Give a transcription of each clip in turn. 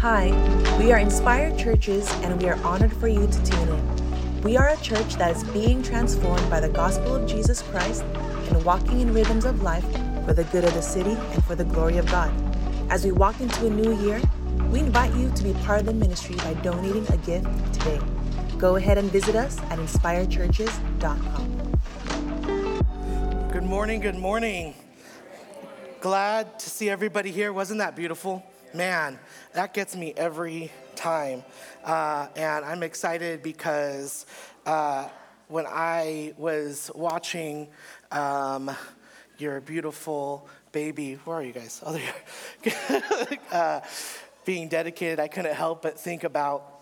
Hi, we are Inspired Churches and we are honored for you to tune in. We are a church that is being transformed by the gospel of Jesus Christ and walking in rhythms of life for the good of the city and for the glory of God. As we walk into a new year, we invite you to be part of the ministry by donating a gift today. Go ahead and visit us at inspiredchurches.com. Good morning, good morning. Glad to see everybody here. Wasn't that beautiful? Man, that gets me every time. Uh, and I'm excited because uh, when I was watching um, your beautiful baby, where are you guys? Oh, there uh, being dedicated, I couldn't help but think about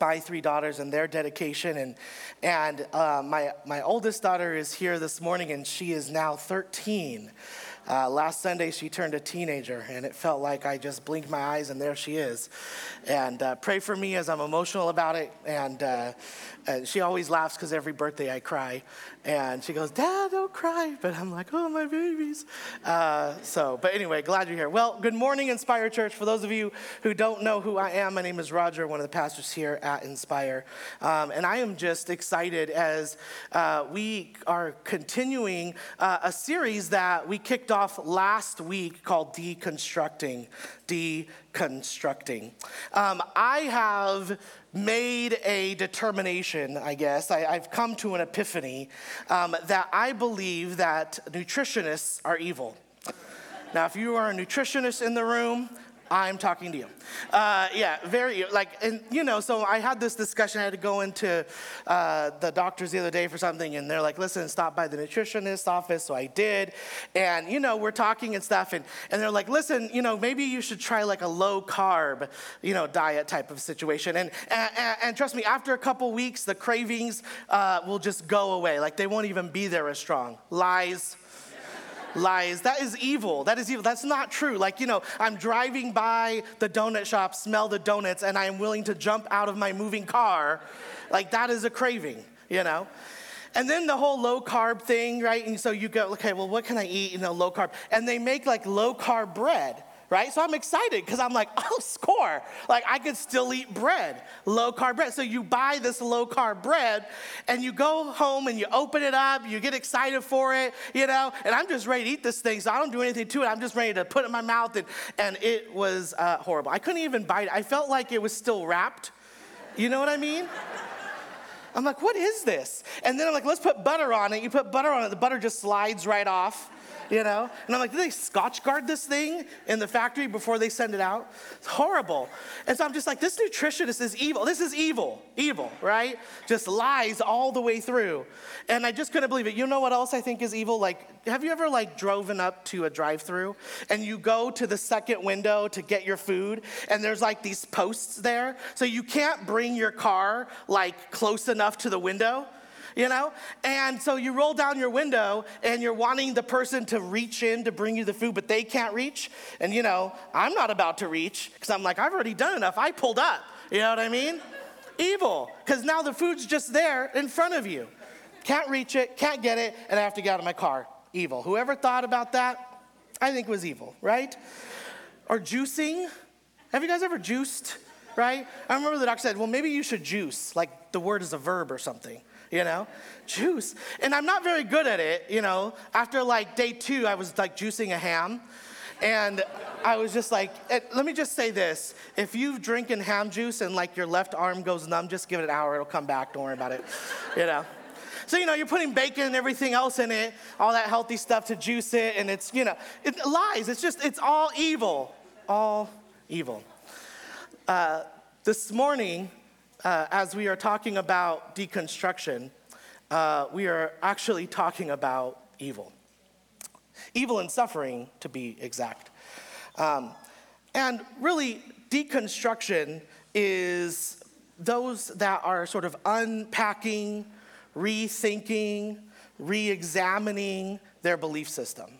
my three daughters and their dedication. And, and uh, my, my oldest daughter is here this morning, and she is now 13. Uh, last Sunday, she turned a teenager, and it felt like I just blinked my eyes, and there she is. And uh, pray for me as I'm emotional about it. And, uh, and she always laughs because every birthday I cry. And she goes, Dad, don't cry. But I'm like, oh, my babies. Uh, so, but anyway, glad you're here. Well, good morning, Inspire Church. For those of you who don't know who I am, my name is Roger, one of the pastors here at Inspire. Um, and I am just excited as uh, we are continuing uh, a series that we kicked off last week called Deconstructing. Deconstructing. Um, I have made a determination, I guess. I, have come to an epiphany um, that I believe that nutritionists are evil. Now, if you are a nutritionist in the room, I'm talking to you. Uh, yeah, very, like, and you know, so I had this discussion. I had to go into uh, the doctors the other day for something, and they're like, listen, stop by the nutritionist office. So I did. And, you know, we're talking and stuff, and, and they're like, listen, you know, maybe you should try like a low carb, you know, diet type of situation. And, and, and trust me, after a couple weeks, the cravings uh, will just go away. Like, they won't even be there as strong. Lies lies. That is evil. That is evil. That's not true. Like, you know, I'm driving by the donut shop, smell the donuts, and I am willing to jump out of my moving car. Like, that is a craving, you know? And then the whole low carb thing, right? And so you go, okay, well, what can I eat? You know, low carb. And they make like low carb bread right? So I'm excited because I'm like, oh, score. Like I could still eat bread, low carb bread. So you buy this low carb bread and you go home and you open it up, you get excited for it, you know, and I'm just ready to eat this thing. So I don't do anything to it. I'm just ready to put it in my mouth. And, and it was uh, horrible. I couldn't even bite it. I felt like it was still wrapped. You know what I mean? I'm like, what is this? And then I'm like, let's put butter on it. You put butter on it, the butter just slides right off you know? And I'm like, do they Scotchgard this thing in the factory before they send it out? It's horrible. And so I'm just like, this nutritionist is evil. This is evil, evil, right? Just lies all the way through. And I just couldn't believe it. You know what else I think is evil? Like, have you ever like driven up to a drive-through and you go to the second window to get your food and there's like these posts there, so you can't bring your car like close enough to the window? You know? And so you roll down your window and you're wanting the person to reach in to bring you the food, but they can't reach. And, you know, I'm not about to reach because I'm like, I've already done enough. I pulled up. You know what I mean? Evil, because now the food's just there in front of you. Can't reach it, can't get it, and I have to get out of my car. Evil. Whoever thought about that, I think was evil, right? Or juicing. Have you guys ever juiced? Right? I remember the doctor said, well, maybe you should juice, like the word is a verb or something you know, juice. And I'm not very good at it, you know. After like day two, I was like juicing a ham. And I was just like, let me just say this. If you've drinking ham juice and like your left arm goes numb, just give it an hour, it'll come back. Don't worry about it, you know. So, you know, you're putting bacon and everything else in it, all that healthy stuff to juice it, and it's, you know, it lies. It's just, it's all evil. All evil. Uh, this morning, uh, as we are talking about deconstruction, uh, we are actually talking about evil. Evil and suffering, to be exact. Um, and really, deconstruction is those that are sort of unpacking, rethinking, re examining their belief system.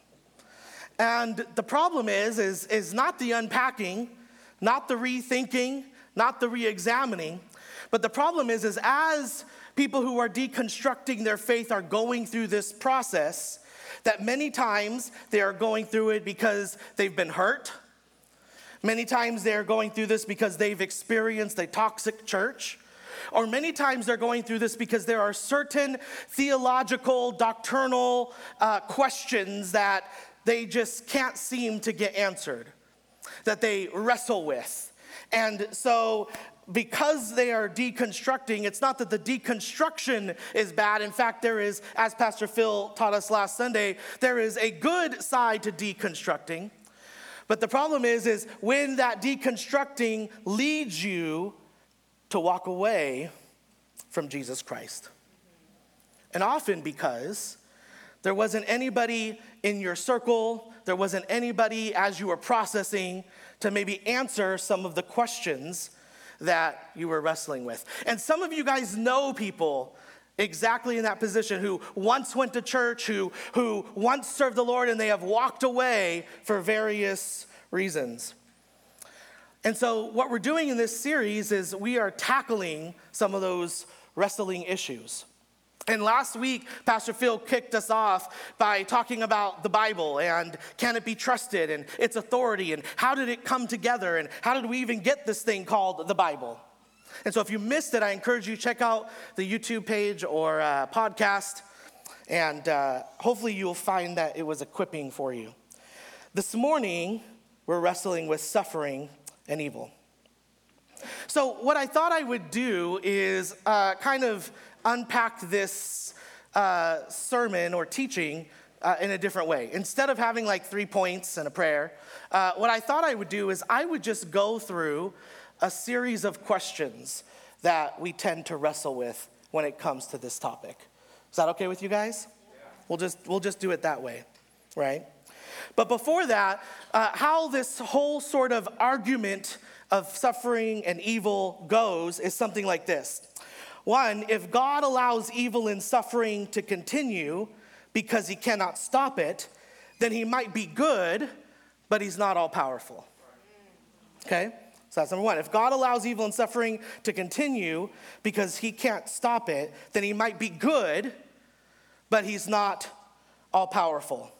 And the problem is, is, is not the unpacking, not the rethinking, not the re examining, but the problem is, is as people who are deconstructing their faith are going through this process, that many times they are going through it because they've been hurt. Many times they're going through this because they've experienced a toxic church. Or many times they're going through this because there are certain theological, doctrinal uh, questions that they just can't seem to get answered, that they wrestle with. And so because they are deconstructing, it's not that the deconstruction is bad. In fact, there is, as Pastor Phil taught us last Sunday, there is a good side to deconstructing. But the problem is, is when that deconstructing leads you to walk away from Jesus Christ. And often because there wasn't anybody in your circle, there wasn't anybody as you were processing to maybe answer some of the questions that you were wrestling with. And some of you guys know people exactly in that position who once went to church, who, who once served the Lord, and they have walked away for various reasons. And so, what we're doing in this series is we are tackling some of those wrestling issues. And last week, Pastor Phil kicked us off by talking about the Bible and can it be trusted and its authority and how did it come together and how did we even get this thing called the Bible. And so, if you missed it, I encourage you check out the YouTube page or uh, podcast, and uh, hopefully, you'll find that it was equipping for you. This morning, we're wrestling with suffering and evil. So, what I thought I would do is uh, kind of unpack this uh, sermon or teaching uh, in a different way. Instead of having like three points and a prayer, uh, what I thought I would do is I would just go through a series of questions that we tend to wrestle with when it comes to this topic. Is that okay with you guys? Yeah. We'll just we'll just do it that way, right? But before that, uh, how this whole sort of argument of suffering and evil goes is something like this. One, if God allows evil and suffering to continue because he cannot stop it, then he might be good, but he's not all powerful. Okay? So that's number one. If God allows evil and suffering to continue because he can't stop it, then he might be good, but he's not all powerful.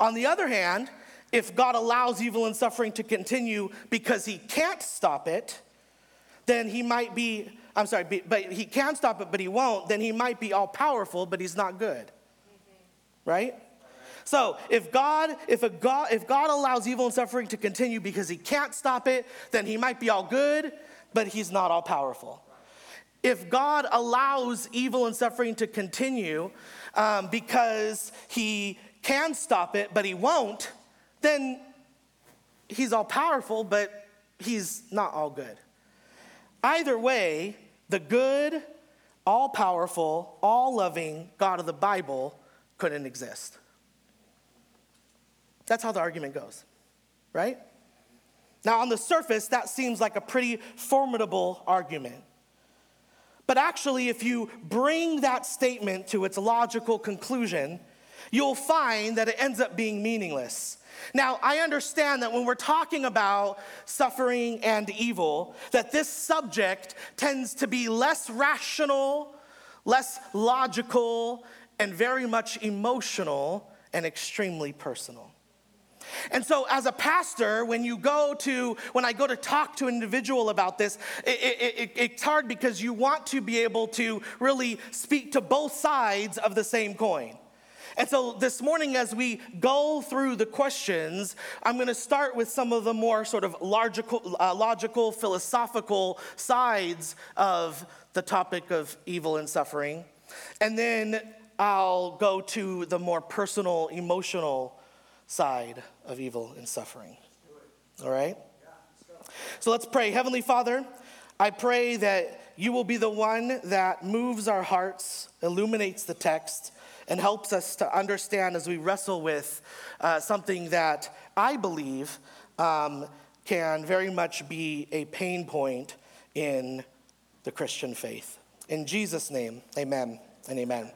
On the other hand, if God allows evil and suffering to continue because he can't stop it, then he might be I'm sorry, but he can stop it, but he won't, then he might be all powerful, but he's not good. Right? So if God, if a God, if God allows evil and suffering to continue because he can't stop it, then he might be all good, but he's not all powerful. If God allows evil and suffering to continue um, because he can stop it, but he won't, then he's all powerful, but he's not all good. Either way, the good, all powerful, all loving God of the Bible couldn't exist. That's how the argument goes, right? Now, on the surface, that seems like a pretty formidable argument. But actually, if you bring that statement to its logical conclusion, you'll find that it ends up being meaningless. Now, I understand that when we're talking about suffering and evil, that this subject tends to be less rational, less logical, and very much emotional and extremely personal. And so, as a pastor, when you go to, when I go to talk to an individual about this, it, it, it, it's hard because you want to be able to really speak to both sides of the same coin. And so this morning, as we go through the questions, I'm going to start with some of the more sort of logical, uh, logical, philosophical sides of the topic of evil and suffering. And then I'll go to the more personal, emotional side of evil and suffering. All right? So let's pray. Heavenly Father, I pray that you will be the one that moves our hearts, illuminates the text, and helps us to understand as we wrestle with uh, something that I believe um, can very much be a pain point in the Christian faith. In Jesus' name, amen and amen.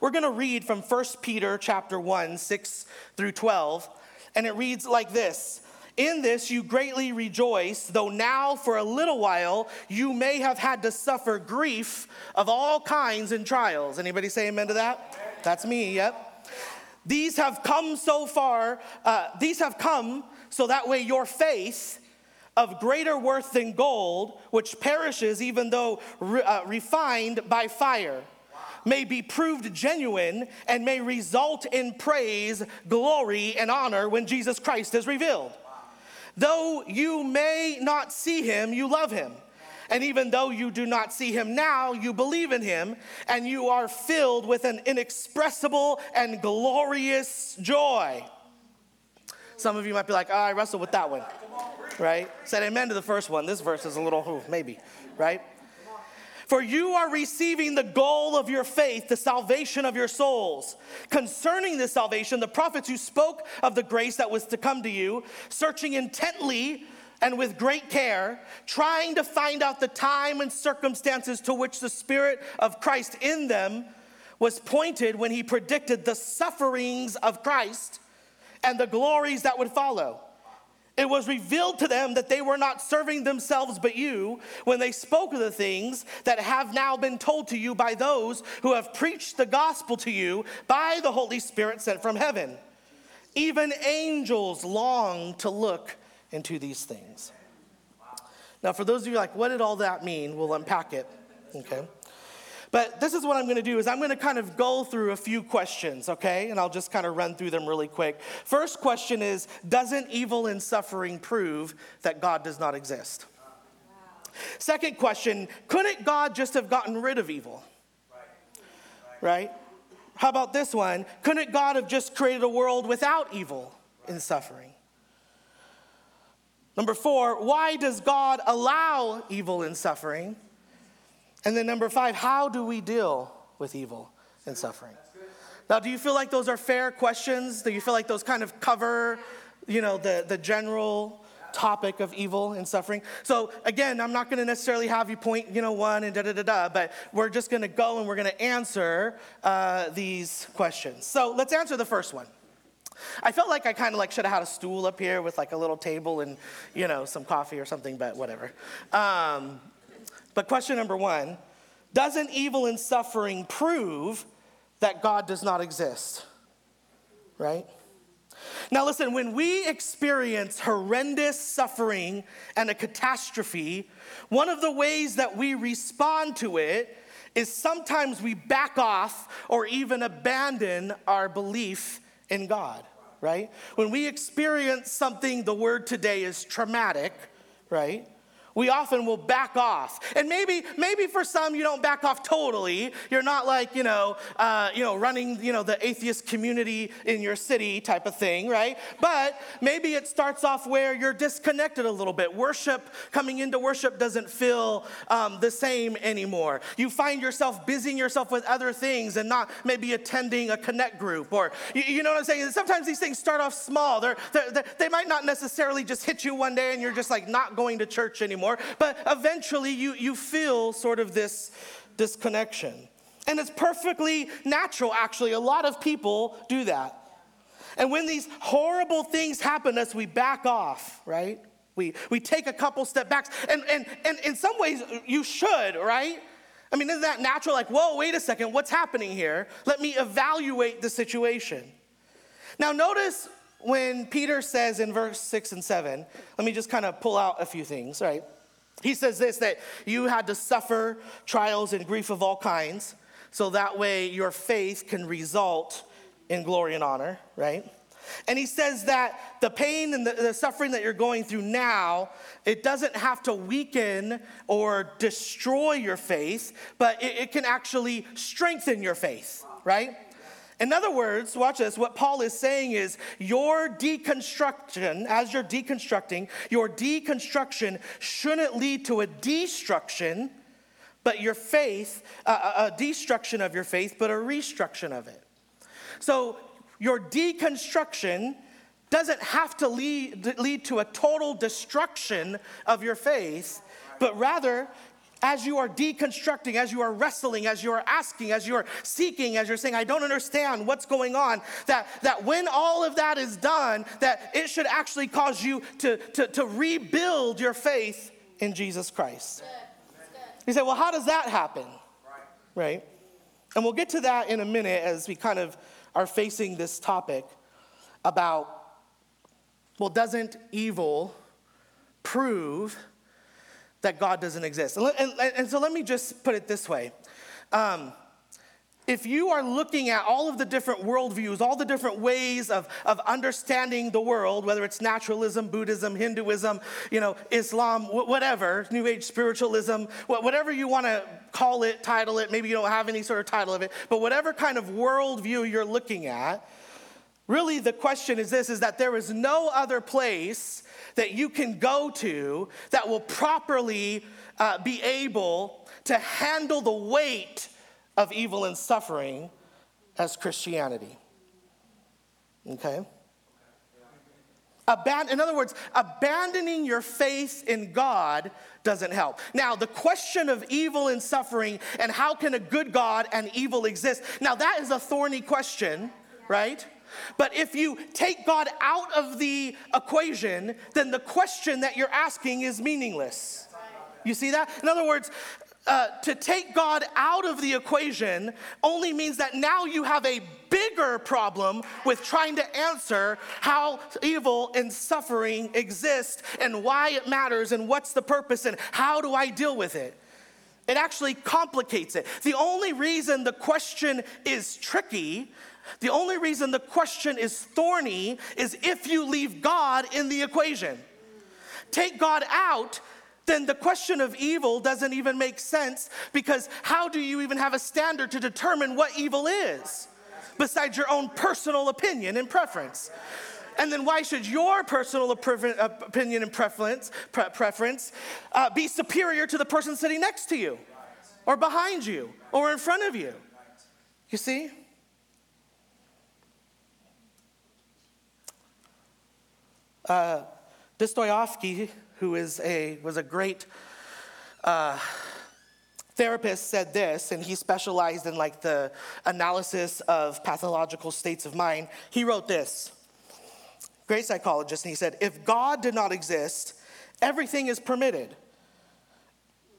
We're going to read from 1 Peter chapter 1, 6 through 12, and it reads like this. In this you greatly rejoice, though now for a little while you may have had to suffer grief of all kinds and trials. Anybody say amen to that? That's me, yep. These have come so far, uh, these have come so that way your faith, of greater worth than gold, which perishes even though re- uh, refined by fire, may be proved genuine and may result in praise, glory, and honor when Jesus Christ is revealed. Though you may not see him, you love him. And even though you do not see him now, you believe in him, and you are filled with an inexpressible and glorious joy. Some of you might be like, oh, I wrestled with that one, right? Said amen to the first one. This verse is a little, maybe, right? For you are receiving the goal of your faith, the salvation of your souls. Concerning this salvation, the prophets who spoke of the grace that was to come to you, searching intently and with great care, trying to find out the time and circumstances to which the Spirit of Christ in them was pointed when he predicted the sufferings of Christ and the glories that would follow. It was revealed to them that they were not serving themselves but you when they spoke of the things that have now been told to you by those who have preached the gospel to you by the Holy Spirit sent from heaven. Even angels long to look into these things. Now, for those of you like, what did all that mean? We'll unpack it. Okay. But this is what I'm going to do is I'm going to kind of go through a few questions, okay? And I'll just kind of run through them really quick. First question is, doesn't evil and suffering prove that God does not exist? Second question, couldn't God just have gotten rid of evil? Right? How about this one? Couldn't God have just created a world without evil and suffering? Number four, why does God allow evil and suffering? And then number five, how do we deal with evil and suffering? Now, do you feel like those are fair questions? Do you feel like those kind of cover, you know, the, the general topic of evil and suffering? So again, I'm not going to necessarily have you point, you know, one and da da da da, but we're just going to go and we're going to answer uh, these questions. So let's answer the first one. I felt like I kind of like should have had a stool up here with like a little table and you know some coffee or something, but whatever. Um, but question number one Doesn't evil and suffering prove that God does not exist? Right? Now, listen, when we experience horrendous suffering and a catastrophe, one of the ways that we respond to it is sometimes we back off or even abandon our belief in God, right? When we experience something, the word today is traumatic, right? We often will back off. And maybe, maybe for some you don't back off totally. You're not like, you know, uh, you know, running, you know, the atheist community in your city type of thing, right? But maybe it starts off where you're disconnected a little bit. Worship, coming into worship doesn't feel um, the same anymore. You find yourself busying yourself with other things and not maybe attending a connect group or, you, you know what I'm saying? Sometimes these things start off small. They're, they're, they might not necessarily just hit you one day and you're just like not going to church anymore anymore, but eventually you, you feel sort of this disconnection. And it's perfectly natural, actually. A lot of people do that. And when these horrible things happen as we back off, right? We, we take a couple step backs. And, and, and in some ways, you should, right? I mean, isn't that natural? Like, whoa, wait a second, what's happening here? Let me evaluate the situation. Now, notice when Peter says in verse 6 and 7, let me just kind of pull out a few things, right? He says this that you had to suffer trials and grief of all kinds, so that way your faith can result in glory and honor, right? And he says that the pain and the, the, suffering that you're going through now, it doesn't have to weaken or destroy your faith, but it, it can actually strengthen your faith, right? In other words, watch this, what Paul is saying is your deconstruction, as you're deconstructing, your deconstruction shouldn't lead to a destruction, but your faith, a destruction of your faith, but a restruction of it. So your deconstruction doesn't have to lead, lead to a total destruction of your faith, but rather as you are deconstructing, as you are wrestling, as you are asking, as you are seeking, as you're saying, I don't understand what's going on, that, that when all of that is done, that it should actually cause you to, to, to rebuild your faith in Jesus Christ. You say, well, how does that happen? Right? And we'll get to that in a minute as we kind of are facing this topic about, well, doesn't evil prove that God doesn't exist. And, and, and so let me just put it this way. Um, if you are looking at all of the different worldviews, all the different ways of, of understanding the world, whether it's naturalism, Buddhism, Hinduism, you know, Islam, whatever, New Age spiritualism, whatever you want to call it, title it, maybe you don't have any sort of title of it, but whatever kind of worldview you're looking at, really the question is this, is that there is no other place that you can go to that will properly uh, be able to handle the weight of evil and suffering as Christianity. Okay? In other words, abandoning your faith in God doesn't help. Now, the question of evil and suffering and how can a good God and evil exist? Now, that is a thorny question, right? But if you take God out of the equation, then the question that you're asking is meaningless. You see that? In other words, uh, to take God out of the equation only means that now you have a bigger problem with trying to answer how evil and suffering exist and why it matters and what's the purpose and how do I deal with it. It actually complicates it. The only reason the question is tricky, the only reason the question is thorny is if you leave God in the equation. Take God out, then the question of evil doesn't even make sense because how do you even have a standard to determine what evil is besides your own personal opinion and preference? And then why should your personal opinion and preference, pre- preference uh, be superior to the person sitting next to you or behind you or in front of you? You see? Uh, Dostoevsky who is a, was a great uh, therapist, said this, and he specialized in like the analysis of pathological states of mind. He wrote this, great psychologist, and he said, if God did not exist, everything is permitted.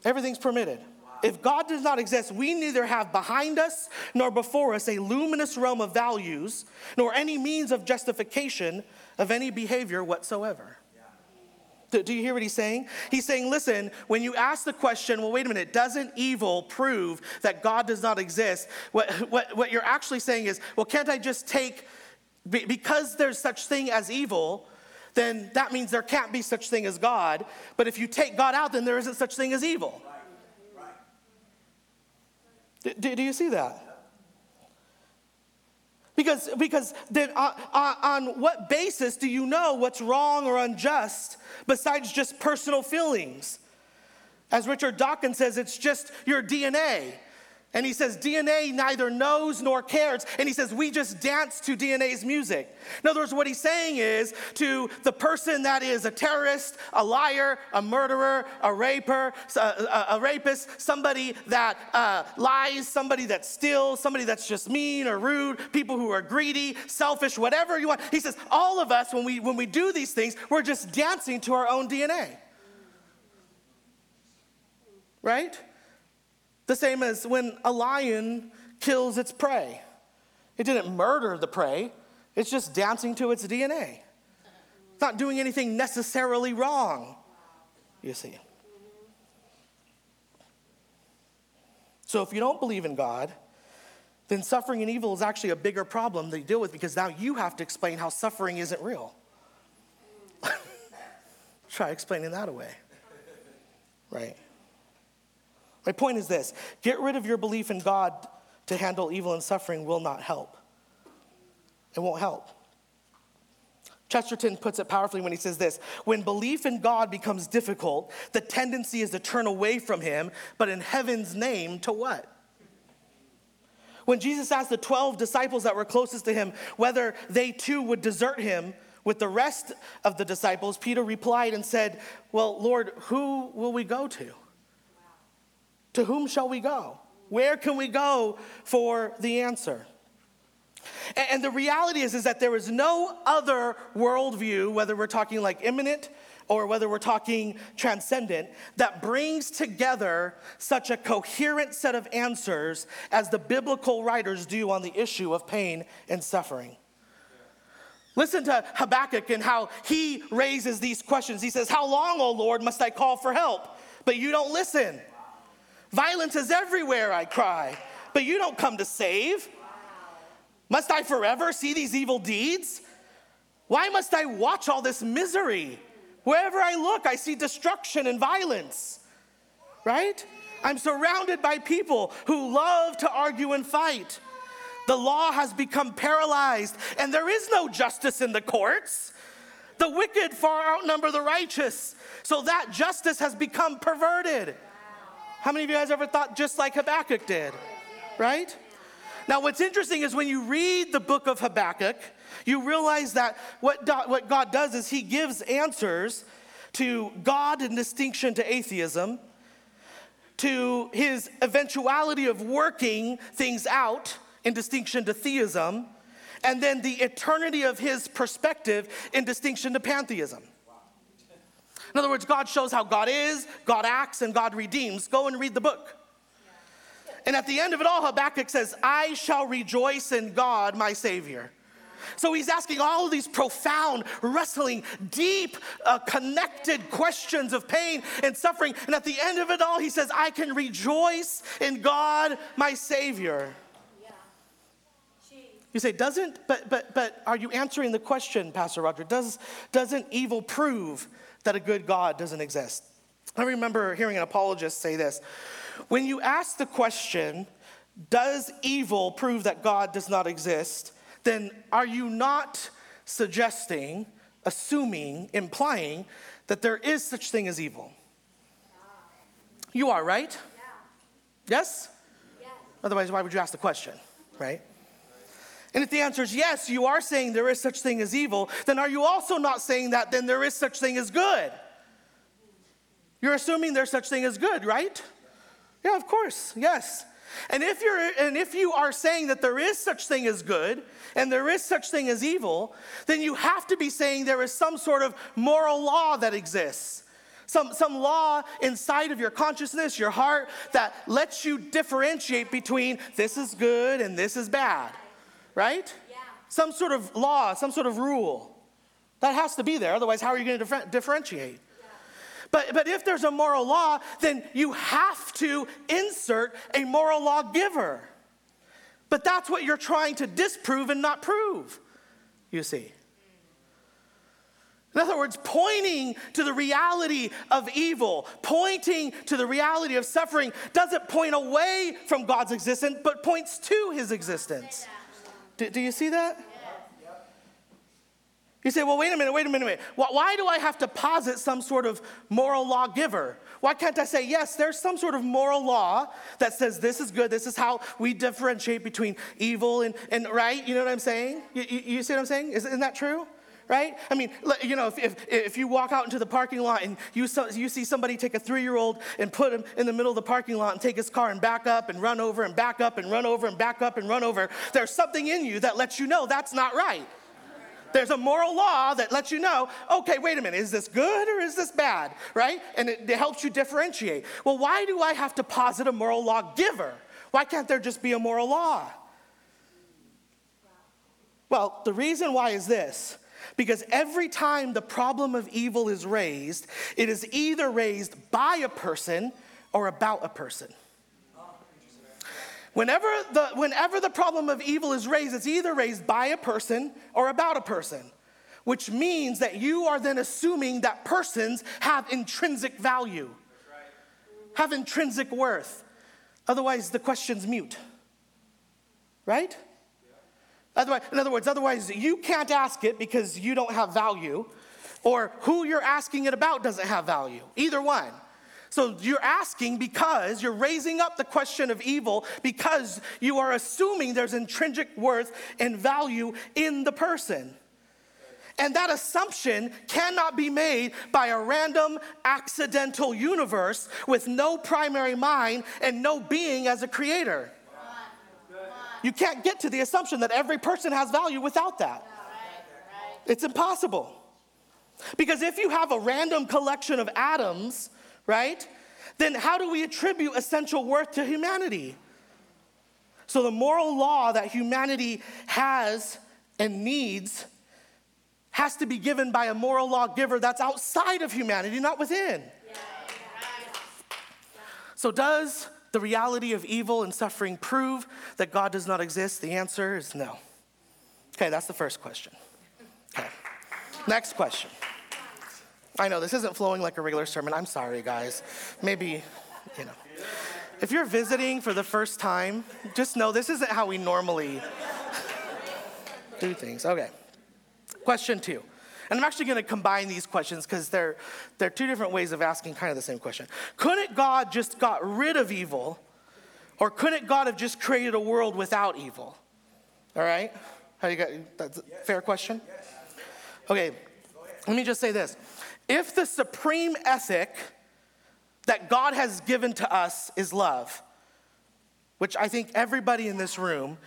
Everything's permitted. If God does not exist, we neither have behind us nor before us a luminous realm of values, nor any means of justification of any behavior whatsoever. Do you hear what he's saying? He's saying, listen, when you ask the question, well, wait a minute, doesn't evil prove that God does not exist? What, what, what you're actually saying is, well, can't I just take, because there's such thing as evil, then that means there can't be such thing as God. But if you take God out, then there isn't such thing as evil. Right. Do, do you see that? Because, because then uh, uh, on what basis do you know what's wrong or unjust besides just personal feelings? As Richard Dawkins says, it's just your DNA. And he says, DNA neither knows nor cares. And he says, we just dance to DNA's music. In other words, what he's saying is to the person that is a terrorist, a liar, a murderer, a raper, a, a, a rapist, somebody that uh, lies, somebody that steals, somebody that's just mean or rude, people who are greedy, selfish, whatever you want. He says, all of us, when we, when we do these things, we're just dancing to our own DNA. Right? The same as when a lion kills its prey. It didn't murder the prey, it's just dancing to its DNA. It's not doing anything necessarily wrong, you see. So if you don't believe in God, then suffering and evil is actually a bigger problem to deal with because now you have to explain how suffering isn't real. Try explaining that away. Right? My point is this get rid of your belief in God to handle evil and suffering will not help. It won't help. Chesterton puts it powerfully when he says this When belief in God becomes difficult, the tendency is to turn away from Him, but in heaven's name, to what? When Jesus asked the 12 disciples that were closest to Him whether they too would desert Him with the rest of the disciples, Peter replied and said, Well, Lord, who will we go to? To whom shall we go? Where can we go for the answer? And the reality is, is that there is no other worldview, whether we're talking like immanent or whether we're talking transcendent, that brings together such a coherent set of answers as the biblical writers do on the issue of pain and suffering. Listen to Habakkuk and how he raises these questions. He says, How long, O Lord, must I call for help? But you don't listen. Violence is everywhere, I cry, but you don't come to save. Must I forever see these evil deeds? Why must I watch all this misery? Wherever I look, I see destruction and violence, right? I'm surrounded by people who love to argue and fight. The law has become paralyzed, and there is no justice in the courts. The wicked far outnumber the righteous, so that justice has become perverted. How many of you guys ever thought just like Habakkuk did? Right? Now, what's interesting is when you read the book of Habakkuk, you realize that what, what God does is He gives answers to God in distinction to atheism, to His eventuality of working things out in distinction to theism, and then the eternity of His perspective in distinction to pantheism. In other words, God shows how God is, God acts, and God redeems. Go and read the book. And at the end of it all, Habakkuk says, I shall rejoice in God, my Savior. So he's asking all of these profound, wrestling, deep, uh, connected questions of pain and suffering. And at the end of it all, he says, I can rejoice in God, my Savior. You say, doesn't, but, but, but are you answering the question, Pastor Roger? Does, doesn't evil prove that a good God doesn't exist? I remember hearing an apologist say this when you ask the question, does evil prove that God does not exist? Then are you not suggesting, assuming, implying that there is such thing as evil? You are, right? Yeah. Yes? yes? Otherwise, why would you ask the question, right? And if the answer is yes, you are saying there is such thing as evil, then are you also not saying that then there is such thing as good? You're assuming there's such thing as good, right? Yeah, of course, yes. And if you're and if you are saying that there is such thing as good and there is such thing as evil, then you have to be saying there is some sort of moral law that exists. Some, some law inside of your consciousness, your heart, that lets you differentiate between this is good and this is bad, right? Yeah. Some sort of law, some sort of rule. That has to be there. Otherwise, how are you going to differentiate? But, but if there's a moral law, then you have to insert a moral law giver. But that's what you're trying to disprove and not prove, you see. In other words, pointing to the reality of evil, pointing to the reality of suffering, doesn't point away from God's existence, but points to his existence. Do, do you see that? You say, well, wait a minute, wait a minute, wait. Why do I have to posit some sort of moral law giver? Why can't I say, yes, there's some sort of moral law that says this is good, this is how we differentiate between evil and, and right? You know what I'm saying? You, you, you see what I'm saying? Isn't that true? Right? I mean, you know, if, if, if, you walk out into the parking lot and you, you see somebody take a three year old and put him in the middle of the parking lot and take his car and back up and run over and back up and run over and back up and run over, there's something in you that lets you know that's not right. There's a moral law that lets you know, okay, wait a minute, is this good or is this bad, right? And it, it helps you differentiate. Well, why do I have to posit a moral law giver? Why can't there just be a moral law? Well, the reason why is this because every time the problem of evil is raised, it is either raised by a person or about a person. Whenever the, whenever the problem of evil is raised, it's either raised by a person or about a person, which means that you are then assuming that persons have intrinsic value, have intrinsic worth. Otherwise, the question's mute. Right? Otherwise, in other words, otherwise, you can't ask it because you don't have value, or who you're asking it about doesn't have value. Either one. So you're asking because you're raising up the question of evil because you are assuming there's intrinsic worth and value in the person. And that assumption cannot be made by a random, accidental universe with no primary mind and no being as a creator. You can't get to the assumption that every person has value without that. It's impossible. Because if you have a random collection of atoms, right? Then how do we attribute essential worth to humanity? So the moral law that humanity has and needs has to be given by a moral law giver that's outside of humanity, not within. So, does the reality of evil and suffering prove that God does not exist? The answer is no. Okay, that's the first question. Okay. Next question. I know this isn't flowing like a regular sermon. I'm sorry, guys. Maybe, you know. If you're visiting for the first time, just know this isn't how we normally do things. Okay. Question two. And I'm actually going to combine these questions because they're, they're two different ways of asking kind of the same question. Couldn't God just got rid of evil, or couldn't God have just created a world without evil? All right? How you got? That's a fair question. Okay. Let me just say this: If the supreme ethic that God has given to us is love, which I think everybody in this room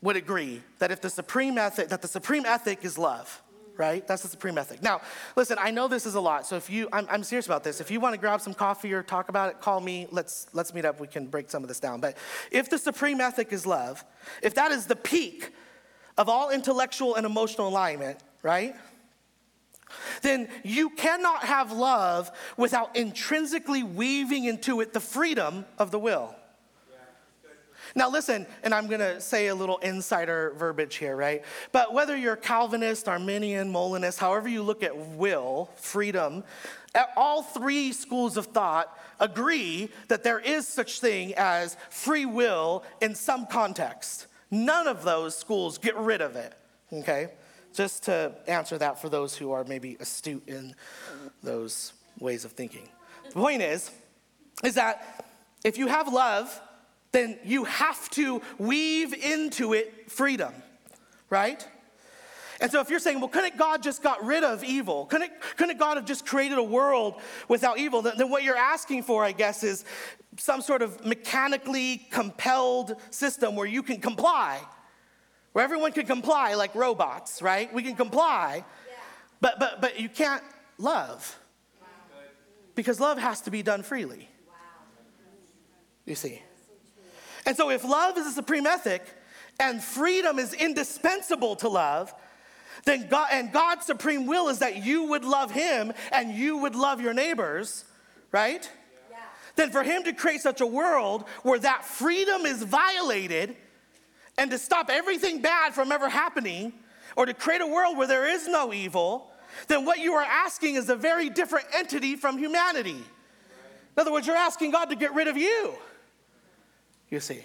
would agree that if the supreme ethic that the supreme ethic is love right? That's the supreme ethic. Now listen i know this is a lot so if you i'm, I'm serious about this. If you want to grab some coffee or talk about it call me. Let's let's meet up. We can break some of this down. But if the supreme ethic is love if that is the peak of all intellectual and emotional alignment right then you cannot have love without intrinsically weaving into it the freedom of the will. Now, listen, and I'm going to say a little insider verbiage here, right? But whether you're Calvinist, Arminian, Molinist, however you look at will, freedom, eh, all three schools of thought agree that there is such thing as free will in some context. None of those schools get rid of it, okay? just to answer that for those who are maybe astute in those ways of thinking. The point is, is that if you have love, then you have to weave into it freedom, right? And so if you're saying, well, couldn't God just got rid of evil? Couldn't, couldn't God have just created a world without evil? Then, then what you're asking for, I guess, is some sort of mechanically compelled system where you can comply where everyone can comply like robots, right? We can comply, yeah. but, but, but you can't love wow. because love has to be done freely. Wow. You see? And so, if love is a supreme ethic and freedom is indispensable to love, then God and God's supreme will is that you would love Him and you would love your neighbors, right? Yeah. Then for Him to create such a world where that freedom is violated and to stop everything bad from ever happening, or to create a world where there is no evil, then what you are asking is a very different entity from humanity. In other words, you're asking God to get rid of you. You see.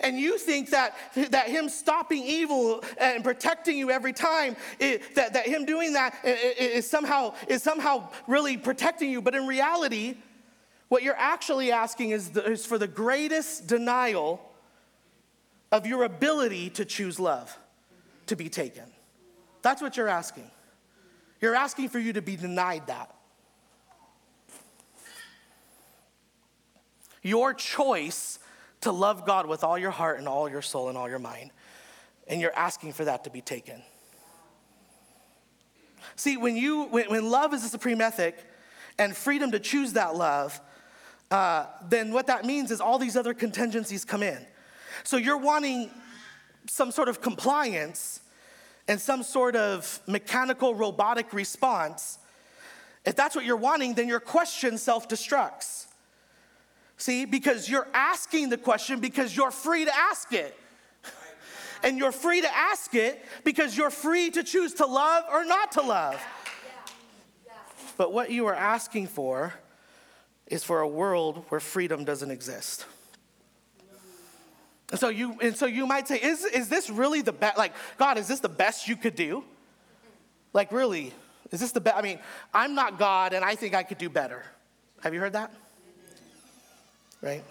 And, you think that, that him stopping evil and protecting you every time, it, that, that him doing that is somehow, is somehow really protecting you. But in reality, what you're actually asking is, the, is for the greatest denial of your ability to choose love to be taken. That's what you're asking. You're asking for you to be denied that. Your choice to love God with all your heart and all your soul and all your mind. And you're asking for that to be taken. See, when you when, when love is a supreme ethic and freedom to choose that love, uh, then what that means is all these other contingencies come in. So you're wanting some sort of compliance and some sort of mechanical robotic response. If that's what you're wanting, then your question self destructs. See, because you're asking the question because you're free to ask it. And you're free to ask it because you're free to choose to love or not to love. But what you are asking for is for a world where freedom doesn't exist. And so you, and so you might say, is, is this really the best? Like, God, is this the best you could do? Like, really? Is this the best? I mean, I'm not God and I think I could do better. Have you heard that? Right?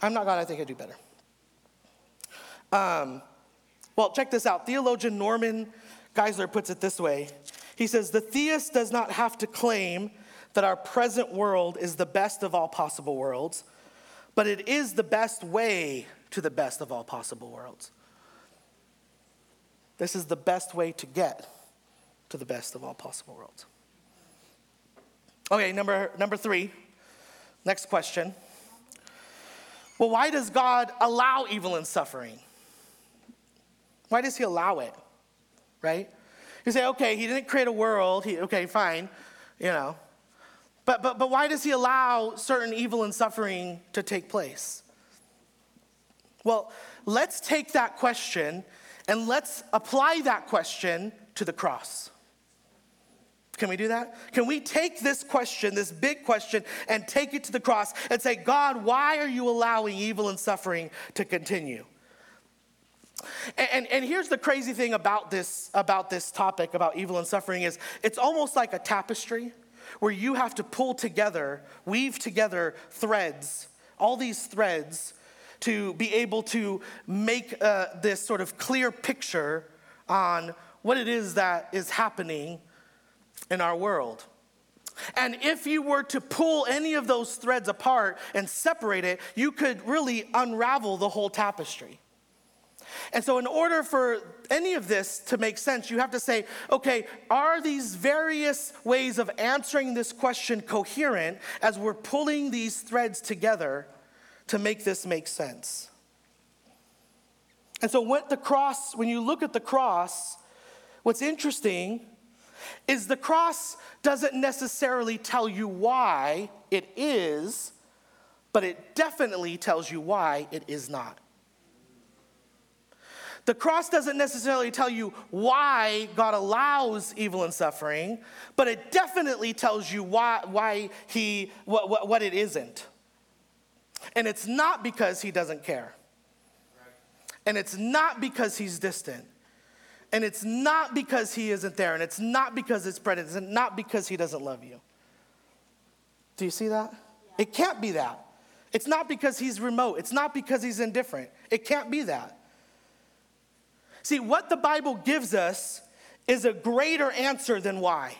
I'm not God, I think I do better. Um, well, check this out. Theologian Norman Geisler puts it this way He says, The theist does not have to claim that our present world is the best of all possible worlds, but it is the best way to the best of all possible worlds. This is the best way to get to the best of all possible worlds. Okay, number, number three. Next question. Well, why does God allow evil and suffering? Why does he allow it? Right? You say, okay, he didn't create a world. He, okay, fine, you know. But, but, but why does he allow certain evil and suffering to take place? Well, let's take that question and let's apply that question to the cross. Can we do that? Can we take this question, this big question, and take it to the cross and say, God, why are you allowing evil and suffering to continue? And, and, and, here's the crazy thing about this, about this topic, about evil and suffering, is it's almost like a tapestry where you have to pull together, weave together threads, all these threads, to be able to make uh, this sort of clear picture on what it is that is happening in our world. And if you were to pull any of those threads apart and separate it, you could really unravel the whole tapestry. And so, in order for any of this to make sense, you have to say, okay, are these various ways of answering this question coherent as we're pulling these threads together to make this make sense? And so, what the cross, when you look at the cross, what's interesting is the cross doesn't necessarily tell you why it is, but it definitely tells you why it is not. The cross doesn't necessarily tell you why God allows evil and suffering, but it definitely tells you why, why he, what, what, what it isn't. And it's not because he doesn't care. And it's not because he's distant. And it's not because he isn't there. And it's not because it's spread. It's not because he doesn't love you. Do you see that? It can't be that. It's not because he's remote. It's not because he's indifferent. It can't be that. See, what the Bible gives us is a greater answer than why.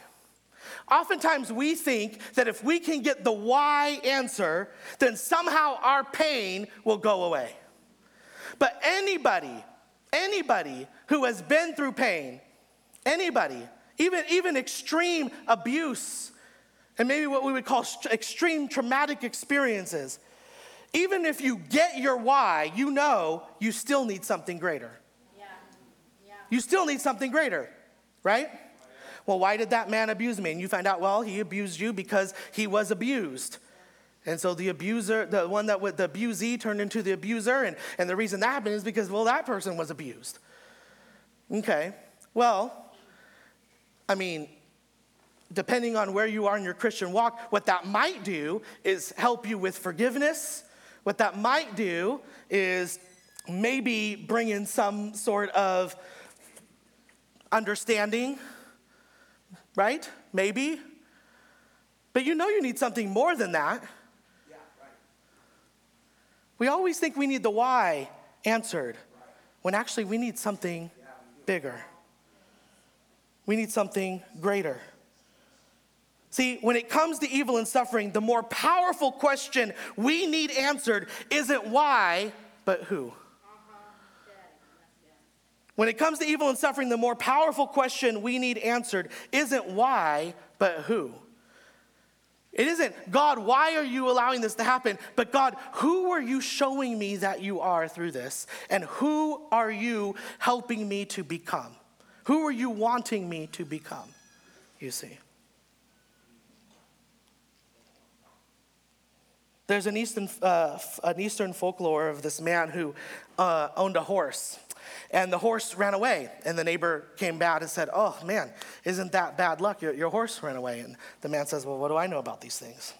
Oftentimes, we think that if we can get the why answer, then somehow our pain will go away. But anybody, anybody who has been through pain, anybody, even, even extreme abuse, and maybe what we would call extreme traumatic experiences, even if you get your why, you know you still need something greater. Yeah. You still need something greater, right? Well, why did that man abuse me? And you find out, well, he abused you because he was abused. And so the abuser, the one that with the abusee turned into the abuser. And, and the reason that happened is because, well, that person was abused. Okay. Well, I mean, depending on where you are in your Christian walk, what that might do is help you with forgiveness. What that might do is maybe bring in some sort of understanding, right? Maybe. But you know you need something more than that. We always think we need the why answered, when actually we need something bigger. We need something greater. See, when it comes to evil and suffering, the more powerful question we need answered isn't why, but who. When it comes to evil and suffering, the more powerful question we need answered isn't why, but who. It isn't, God, why are you allowing this to happen? But God, who are you showing me that you are through this? And who are you helping me to become? Who are you wanting me to become? You see. There's an Eastern, uh, an Eastern folklore of this man who uh, owned a horse. And the horse ran away. And the neighbor came back and said, Oh, man, isn't that bad luck? Your, your horse ran away. And the man says, Well, what do I know about these things?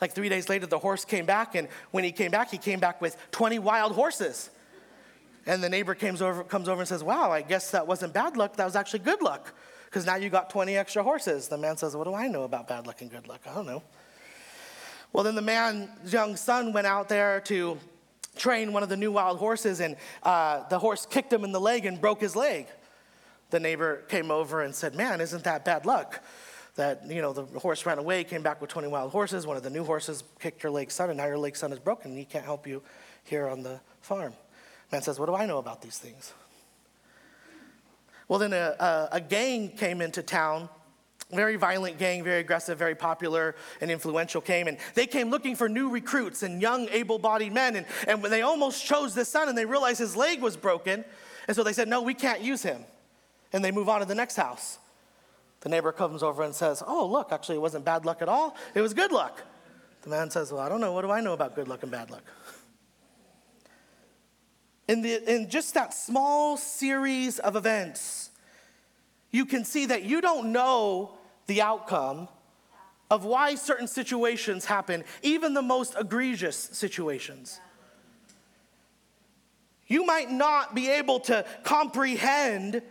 Like three days later, the horse came back. And when he came back, he came back with 20 wild horses. And the neighbor comes over, comes over and says, Wow, I guess that wasn't bad luck. That was actually good luck. Because now you got 20 extra horses. The man says, What do I know about bad luck and good luck? I don't know. Well, then the man's young son went out there to train one of the new wild horses, and uh, the horse kicked him in the leg and broke his leg. The neighbor came over and said, Man, isn't that bad luck? That, you know, the horse ran away, came back with 20 wild horses. One of the new horses kicked your leg son, and now your leg son is broken, and he can't help you here on the farm. Man says, What do I know about these things? Well, then a, a, a gang came into town very violent gang, very aggressive, very popular and influential came. And they came looking for new recruits and young, able bodied men. And, and when they almost chose this son and they realized his leg was broken, And so they said, No, we can't use him. And they move on to the next house. The neighbor comes over and says, Oh, look, actually, it wasn't bad luck at all. It was good luck. The man says, Well, I don't know. What do I know about good luck and bad luck? In, the, in just that small series of events, you can see that you don't know the outcome of why certain situations happen, even the most egregious situations. You might not be able to comprehend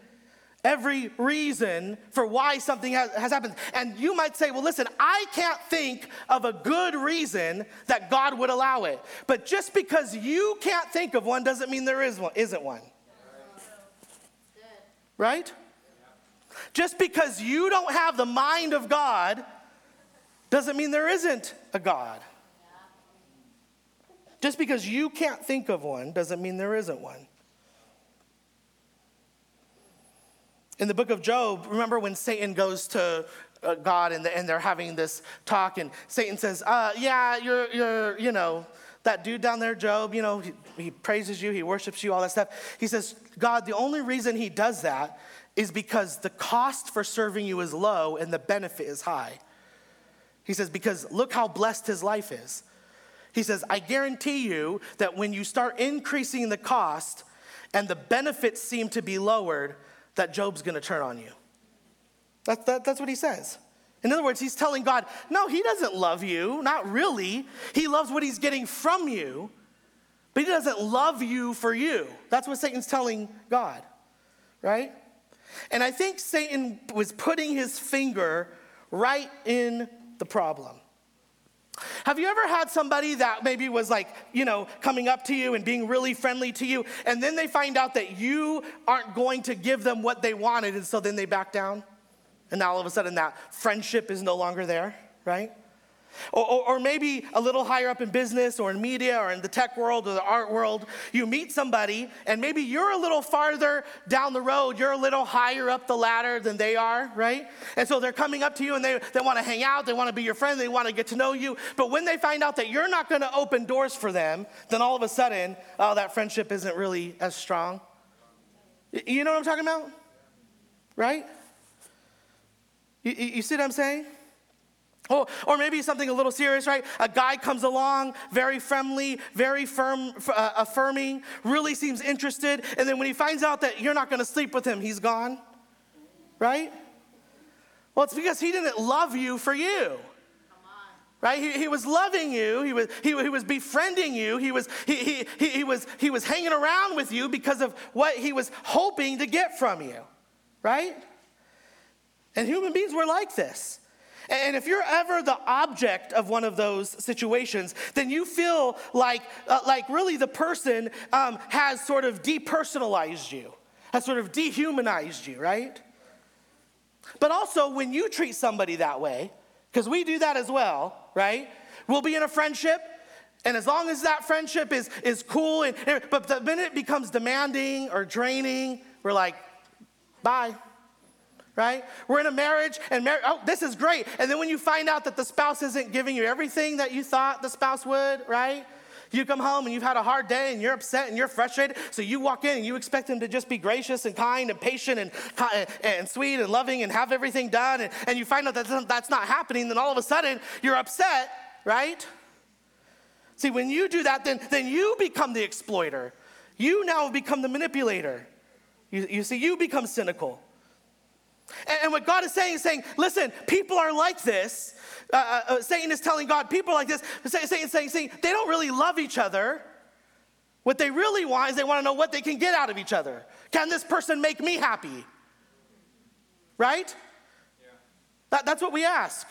every reason for why something has, has, happened. And you might say, well, listen, I can't think of a good reason that God would allow it. But just because you can't think of one doesn't mean there is one, isn't one. Right? Just because you don't have the mind of God doesn't mean there isn't a God. Just because you can't think of one doesn't mean there isn't one. In the book of Job, remember when Satan goes to uh, God and, they're having this talk, and Satan says, uh, Yeah, you're, you're, you know, that dude down there, Job, you know, he, he praises you, he worships you, all that stuff. He says, God, the only reason he does that is because the cost for serving you is low and the benefit is high. He says, Because look how blessed his life is. He says, I guarantee you that when you start increasing the cost and the benefits seem to be lowered, that Job's gonna turn on you. That, that, that's what he says. In other words, he's telling God, no, he doesn't love you, not really. He loves what he's getting from you, but he doesn't love you for you. That's what Satan's telling God, right? And I think Satan was putting his finger right in the problem. Have you ever had somebody that maybe was like, you know, coming up to you and being really friendly to you, and then they find out that you aren't going to give them what they wanted, and so then they back down? And now all of a sudden that friendship is no longer there, right? Or, or, or, maybe a little higher up in business or in media or in the tech world or the art world, you meet somebody and maybe you're a little farther down the road, you're a little higher up the ladder than they are, right? And so they're coming up to you and they, they want to hang out, they want to be your friend, they want to get to know you. But when they find out that you're not going to open doors for them, then all of a sudden, oh, that friendship isn't really as strong. You know what I'm talking about? Right? You, you see what I'm saying? Or, or maybe something a little serious, right? A guy comes along, very friendly, very firm, uh, affirming, really seems interested, and then when he finds out that you're not going to sleep with him, he's gone, right? Well, it's because he didn't love you for you. Right? He, he was loving you. He was, he, he was befriending you. He was, he, he, he, he, was, he was hanging around with you because of what he was hoping to get from you. Right? And human beings were like this. And if you're ever the object of one of those situations, then you feel like, uh, like really the person um, has sort of depersonalized you, has sort of dehumanized you, right? But also, when you treat somebody that way, because we do that as well, right? We'll be in a friendship, and as long as that friendship is, is cool, and, but the minute it becomes demanding or draining, we're like, bye right? We're in a marriage and oh, this is great. And then when you find out that the spouse isn't giving you everything that you thought the spouse would, right? You come home and you've had a hard day and you're upset and you're frustrated. So you walk in and you expect him to just be gracious and kind and patient and, and sweet and loving and have everything done. And, and you find out that that's not happening. Then all of a sudden you're upset, right? See, when you do that, then, then you become the exploiter. You now become the manipulator. You, you see, you become cynical. And, what God is saying is saying, listen, people are like this. Uh, uh, uh, Satan is telling God, people are like this. Satan is saying, saying, they don't really love each other. What they really want is they want to know what they can get out of each other. Can this person make me happy? Right? Yeah. That, that's what we ask.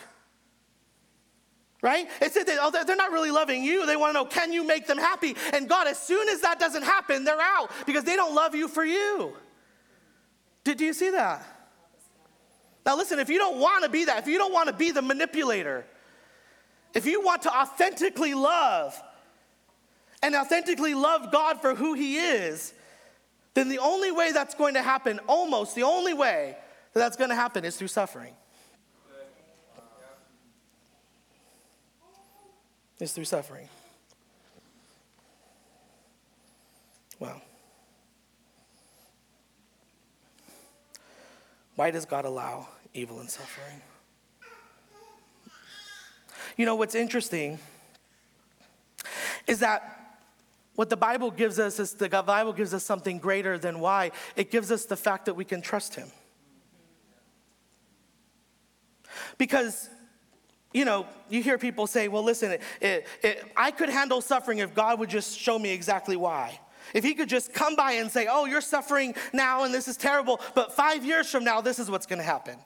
Right? It's that they, oh, they're not really loving you. They want to know, can you make them happy? And God, as soon as that doesn't happen, they're out because they don't love you for you. Did, do you see that? Now, listen, if you don't want to be that, if you don't want to be the manipulator, if you want to authentically love and authentically love God for who He is, then the only way that's going to happen, almost the only way that that's going to happen, is through suffering. Is through suffering. Wow. Why does God allow evil and suffering? You know, what's interesting is that what the Bible gives us is the Bible gives us something greater than why. It gives us the fact that we can trust Him. Because, you know, you hear people say, well, listen, it, it, it, I could handle suffering if God would just show me exactly why. If He could just come by and say, oh, you're suffering now and this is terrible, but five years from now, this is what's gonna happen.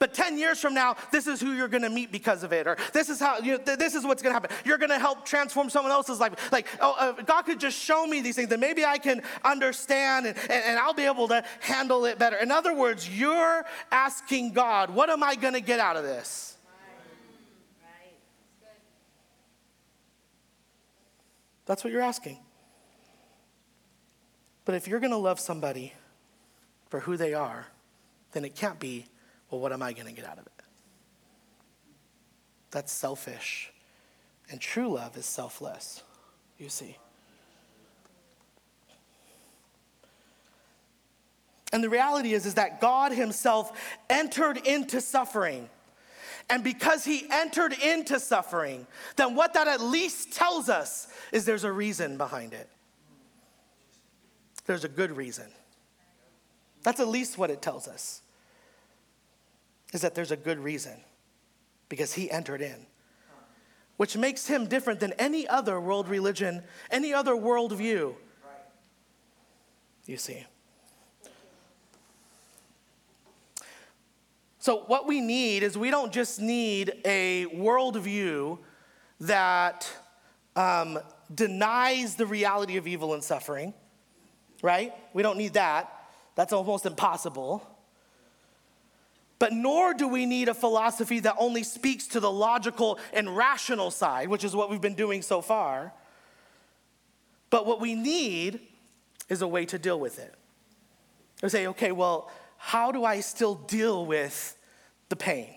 But 10 years from now, this is who you're gonna meet because of it, or this is how, you know, this is what's gonna happen. You're gonna help transform someone else's life. Like, oh, uh, God could just show me these things, then maybe I can understand and, and, and I'll be able to handle it better. In other words, you're asking God, what am I gonna get out of this? That's what you're asking. But if you're going to love somebody for who they are, then it can't be well, what am I going to get out of it? That's selfish. And true love is selfless, you see. And the reality is, is that God Himself entered into suffering. And because He entered into suffering, then what that at least tells us is there's a reason behind it. There's a good reason. That's at least what it tells us is that there's a good reason because he entered in, which makes him different than any other world religion, any other worldview. You see. So, what we need is we don't just need a worldview that um, denies the reality of evil and suffering, right? We don't need that. That's almost impossible. But nor do we need a philosophy that only speaks to the logical and rational side, which is what we've been doing so far. But what we need is a way to deal with it. We say, okay, well, how do I still deal with the pain?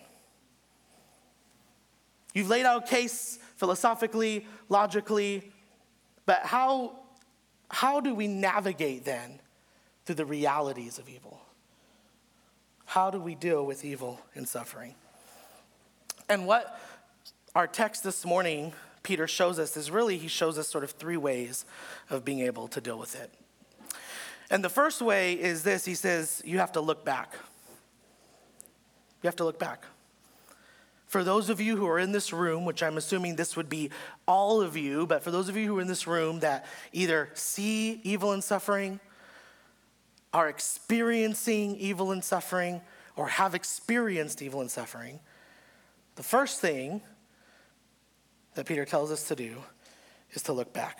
You've laid out a case philosophically, logically, but how, how do we navigate then through the realities of evil? How do we deal with evil and suffering? And what our text this morning, Peter shows us, is really he shows us sort of three ways of being able to deal with it. And the first way is this he says, you have to look back. You have to look back. For those of you who are in this room, which I'm assuming this would be all of you, but for those of you who are in this room that either see evil and suffering, are experiencing evil and suffering or have experienced evil and suffering, the first thing that Peter tells us to do is to look back.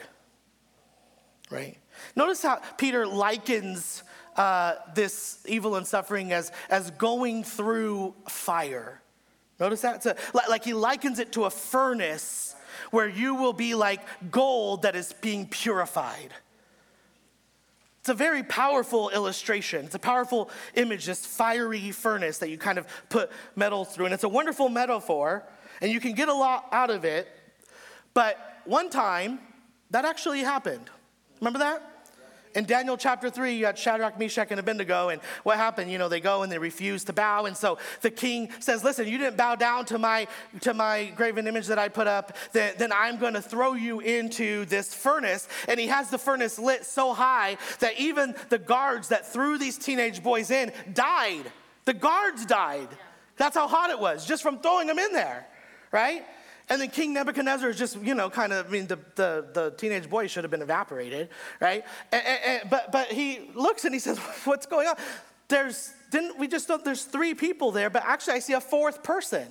Right? Notice how Peter likens uh, this evil and suffering as, as going through fire. Notice that? Like he likens it to a furnace where you will be like gold that is being purified. It's a very powerful illustration. It's a powerful image, this fiery furnace that you kind of put metal through. And it's a wonderful metaphor, and you can get a lot out of it. But one time, that actually happened. Remember that? In Daniel chapter 3, you had Shadrach, Meshach, and Abednego. And what happened? You know, they go and they refuse to bow. And so the king says, Listen, you didn't bow down to my, to my graven image that I put up, then, then I'm going to throw you into this furnace. And he has the furnace lit so high that even the guards that threw these teenage boys in died. The guards died. That's how hot it was, just from throwing them in there, right? And then King Nebuchadnezzar is just, you know, kind of, I mean, the, the, the teenage boy should have been evaporated, right? And, and, but, but he looks and he says, What's going on? There's, didn't we just there's three people there, but actually I see a fourth person.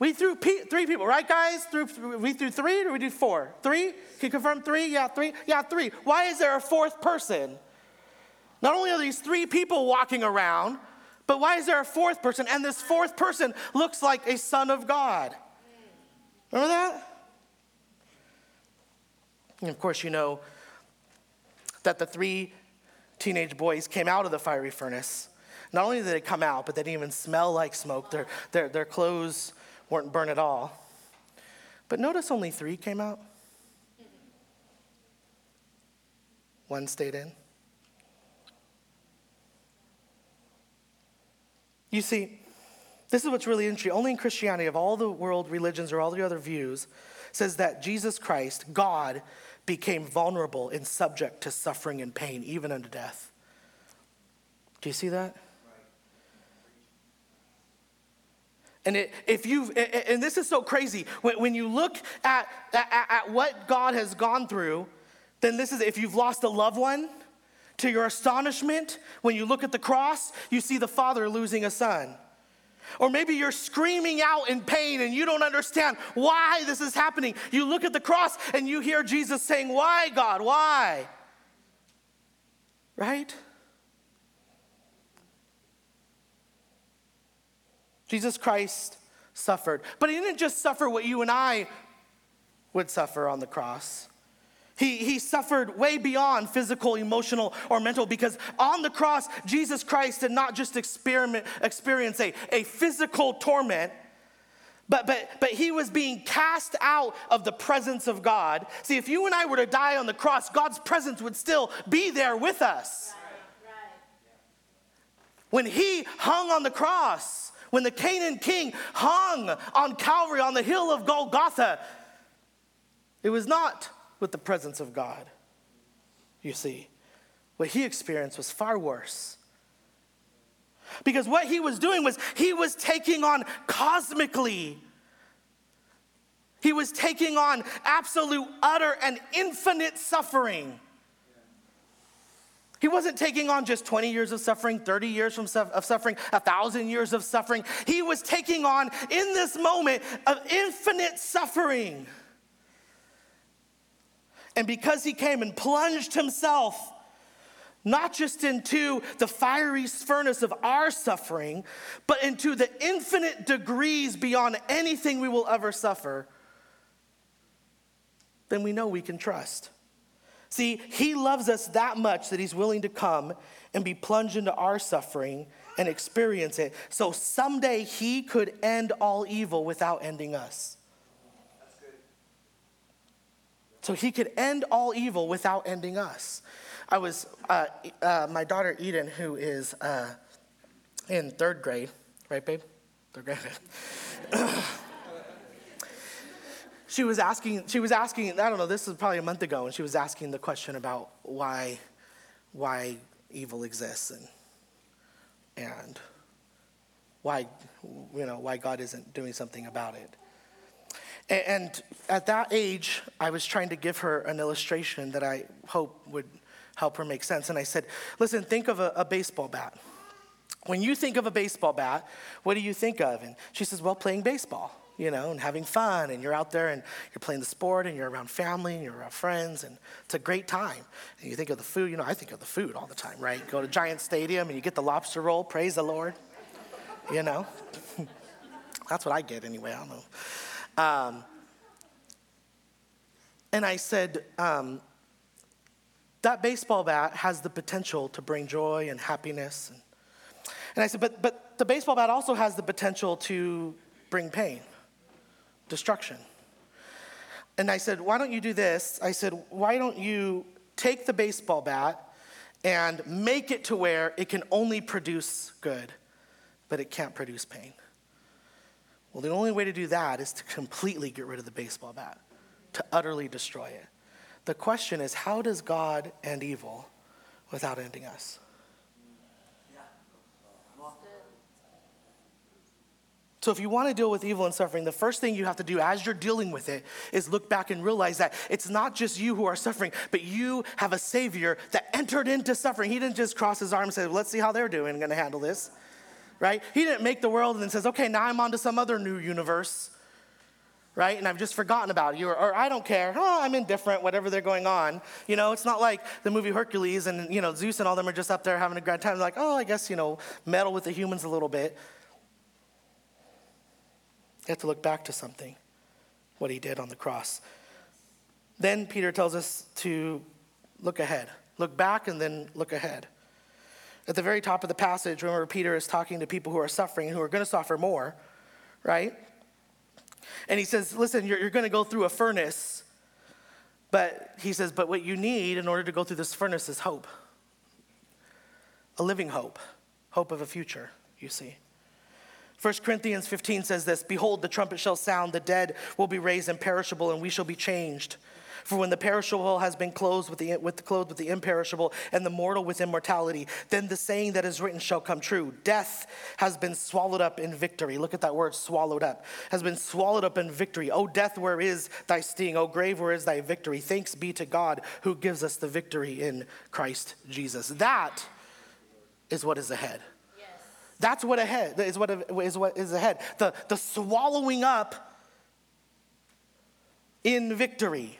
We threw pe- three people, right, guys? Threw, we threw three or we do four? Three? Can you confirm three? Yeah, three? Yeah, three. Why is there a fourth person? Not only are these three people walking around, but why is there a fourth person? And this fourth person looks like a son of God. Remember that? And of course, you know that the three teenage boys came out of the fiery furnace. Not only did they come out, but they didn't even smell like smoke. Their, their, their clothes weren't burned at all. But notice only three came out. One stayed in. You see, this is what's really interesting. Only in Christianity, of all the world religions or all the other views, says that Jesus Christ, God, became vulnerable and subject to suffering and pain, even unto death. Do you see that? And it, if you and this is so crazy when, you look at, at, at what God has gone through, then this is if you've lost a loved one, to your astonishment, when you look at the cross, you see the father losing a son. Or maybe you're screaming out in pain and you don't understand why this is happening. You look at the cross and you hear Jesus saying, Why, God? Why? Right? Jesus Christ suffered. But he didn't just suffer what you and I would suffer on the cross. He, he suffered way beyond physical, emotional, or mental because on the cross, Jesus Christ did not just experiment, experience a, a physical torment, but, but, but he was being cast out of the presence of God. See, if you and I were to die on the cross, God's presence would still be there with us. When he hung on the cross, when the Canaan king hung on Calvary on the hill of Golgotha, it was not with the presence of God. You see, what he experienced was far worse. Because what he was doing was he was taking on cosmically, he was taking on absolute, utter, and infinite suffering. He wasn't taking on just 20 years of suffering, 30 years from of suffering, a thousand years of suffering. He was taking on, in this moment, of infinite suffering. And because he came and plunged himself not just into the fiery furnace of our suffering, but into the infinite degrees beyond anything we will ever suffer, then we know we can trust. See, he loves us that much that he's willing to come and be plunged into our suffering and experience it. So someday he could end all evil without ending us. So he could end all evil without ending us. I was, uh, uh, my daughter Eden, who is uh, in third grade, right, babe? Third grade. she was asking, she was asking, I don't know, this was probably a month ago, and she was asking the question about why, why evil exists and, and why, you know, why God isn't doing something about it. And at that age, I was trying to give her an illustration that I hope would help her make sense. And I said, listen, think of a, a, baseball bat. When you think of a baseball bat, what do you think of? And she says, well, playing baseball, you know, and having fun. And you're out there and you're playing the sport and you're around family and you're around friends. And it's a great time. And you think of the food, you know, I think of the food all the time, right? Go to Giant Stadium and you get the lobster roll, praise the Lord, you know. That's what I get anyway, I don't know. Um, and I said, um, that baseball bat has the potential to bring joy and happiness. And, and I said, but, but the baseball bat also has the potential to bring pain, destruction. And I said, why don't you do this? I said, why don't you take the baseball bat and make it to where it can only produce good, but it can't produce pain? Well, the only way to do that is to completely get rid of the baseball bat, to utterly destroy it. The question is how does God end evil without ending us? So, if you want to deal with evil and suffering, the first thing you have to do as you're dealing with it is look back and realize that it's not just you who are suffering, but you have a Savior that entered into suffering. He didn't just cross his arms and say, Let's see how they're doing, I'm going to handle this right? He didn't make the world and then says, okay, now I'm on to some other new universe, right? And I've just forgotten about you, or, or, I don't care. Oh, I'm indifferent, whatever they're going on. You know, it's not like the movie Hercules and, you know, Zeus and all them are just up there having a great time. They're like, oh, I guess, you know, meddle with the humans a little bit. You have to look back to something, what he did on the cross. Then Peter tells us to look ahead. Look back and then look ahead. At the very top of the passage, remember, Peter is talking to people who are suffering, and who are going to suffer more, right? And he says, Listen, you're, you're going to go through a furnace, but he says, But what you need in order to go through this furnace is hope. A living hope, hope of a future, you see. 1 Corinthians 15 says this Behold, the trumpet shall sound, the dead will be raised imperishable, and we shall be changed. For when the perishable has been clothed with the, with the, clothed with the imperishable, and the mortal with immortality, then the saying that is written shall come true. Death has been swallowed up in victory. Look at that word, swallowed up. Has been swallowed up in victory. O death, where is thy sting? O grave, where is thy victory? Thanks be to God who gives us the victory in Christ Jesus. That is what is ahead. That's what ahead is what is what is ahead. The, the swallowing up in victory.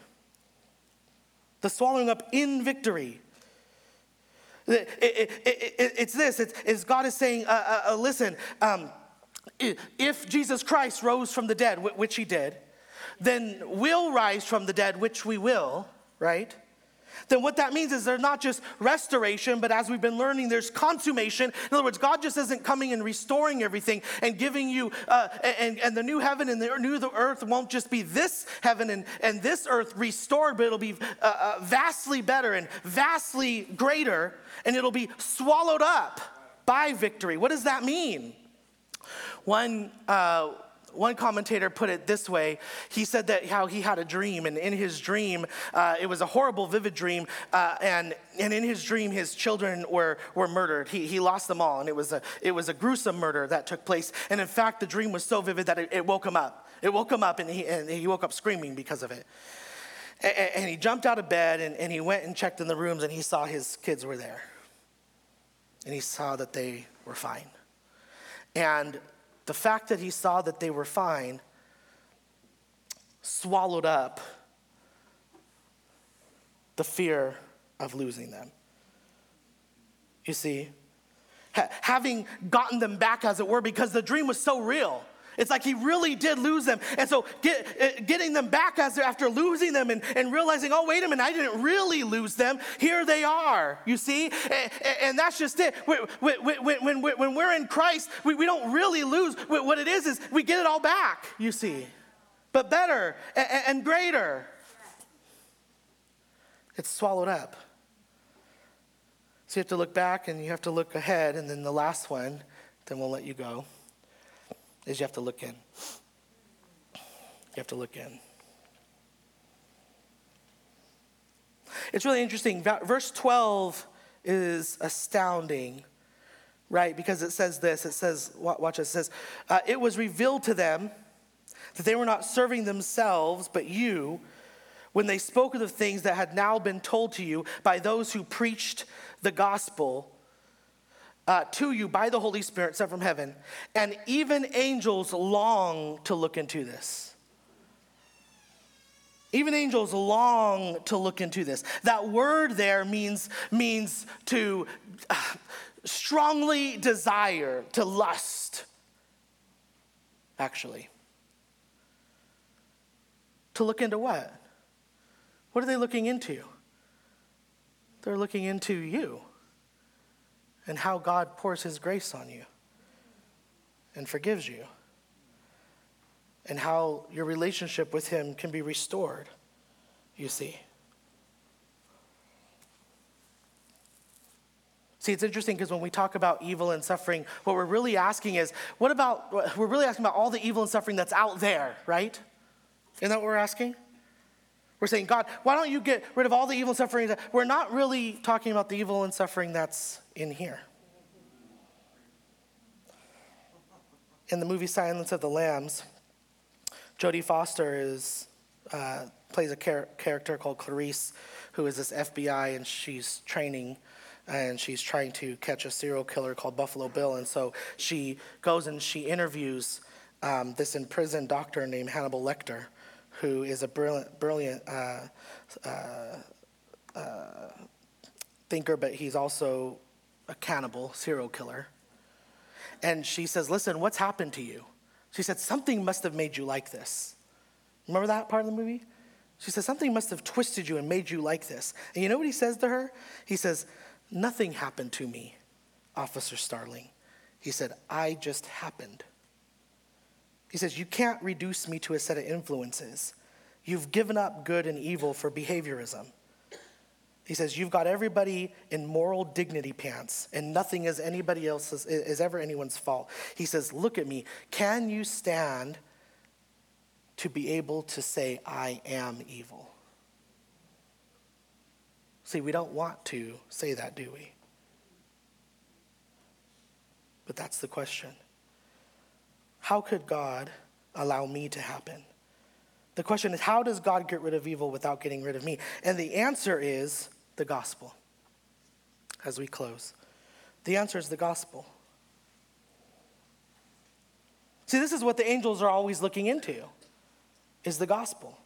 The swallowing up in victory. It, it, it, it's this it's, it's, God is saying, uh, uh, uh, listen, um, if Jesus Christ rose from the dead, which he did, then we'll rise from the dead, which we will, right? Then what that means is there's not just restoration, but as we've been learning, there's consummation. In other words, God just isn't coming and restoring everything and giving you, uh, and, and the new heaven and the new the earth won't just be this heaven and, and this earth restored, but it'll be uh, uh, vastly better and vastly greater, and it'll be swallowed up by victory. What does that mean? One, uh, one commentator put it this way. He said that how he had a dream, and in his dream, uh, it was a horrible, vivid dream, uh, and, and in his dream, his children were, were murdered. He, he lost them all, and it was, a, it was a gruesome murder that took place. And in fact, the dream was so vivid that it, it woke him up. It woke him up, and he, and he woke up screaming because of it. And, and he jumped out of bed, and, and he went and checked in the rooms, and he saw his kids were there. And he saw that they were fine. And the fact that he saw that they were fine swallowed up the fear of losing them. You see, ha- having gotten them back, as it were, because the dream was so real. It's like he really did lose them. And so get, uh, getting them back after losing them and, and realizing, oh, wait a minute, I didn't really lose them. Here they are, you see? And, and that's just it. When, when, when, when we're in Christ, we, we don't really lose. What it is, is we get it all back, you see, but better and, and greater. It's swallowed up. So you have to look back and you have to look ahead, and then the last one, then we'll let you go is you have to look in. You have to look in. It's really interesting. Verse 12 is astounding, right? Because it says this it says, watch it, it says, uh, It was revealed to them that they were not serving themselves, but you, when they spoke of the things that had now been told to you by those who preached the gospel uh, to you by the Holy Spirit sent from heaven, and even angels long to look into this. Even angels long to look into this. That word there means, means to uh, strongly desire, to lust, actually. To look into what? What are they looking into? They're looking into you and how God pours His grace on you and forgives you, and how your relationship with Him can be restored, you see. See, it's interesting because when we talk about evil and suffering, what we're really asking is, what about, we're really asking about all the evil and suffering that's out there, right? Isn't that what we're asking? We're saying, God, why don't you get rid of all the evil suffering? We're not really talking about the evil and suffering that's in here. In the movie Silence of the Lambs, Jodie Foster is, uh, plays a char- character called Clarice, who is this FBI, and she's training and she's trying to catch a serial killer called Buffalo Bill. And so she goes and she interviews um, this imprisoned doctor named Hannibal Lecter who is a brilliant, brilliant uh, uh, uh, thinker, but he's also a cannibal, serial killer. And she says, Listen, what's happened to you? She said, Something must have made you like this. Remember that part of the movie? She says, Something must have twisted you and made you like this. And you know what he says to her? He says, Nothing happened to me, Officer Starling. He said, I just happened. He says, You can't reduce me to a set of influences. You've given up good and evil for behaviorism. He says, You've got everybody in moral dignity pants, and nothing is anybody else's, is ever anyone's fault. He says, Look at me. Can you stand to be able to say, I am evil? See, we don't want to say that, do we? But that's the question. How could God allow me to happen? The question is, how does God get rid of evil without getting rid of me? And the answer is the gospel as we close? The answer is the gospel. See, this is what the angels are always looking into is the gospel.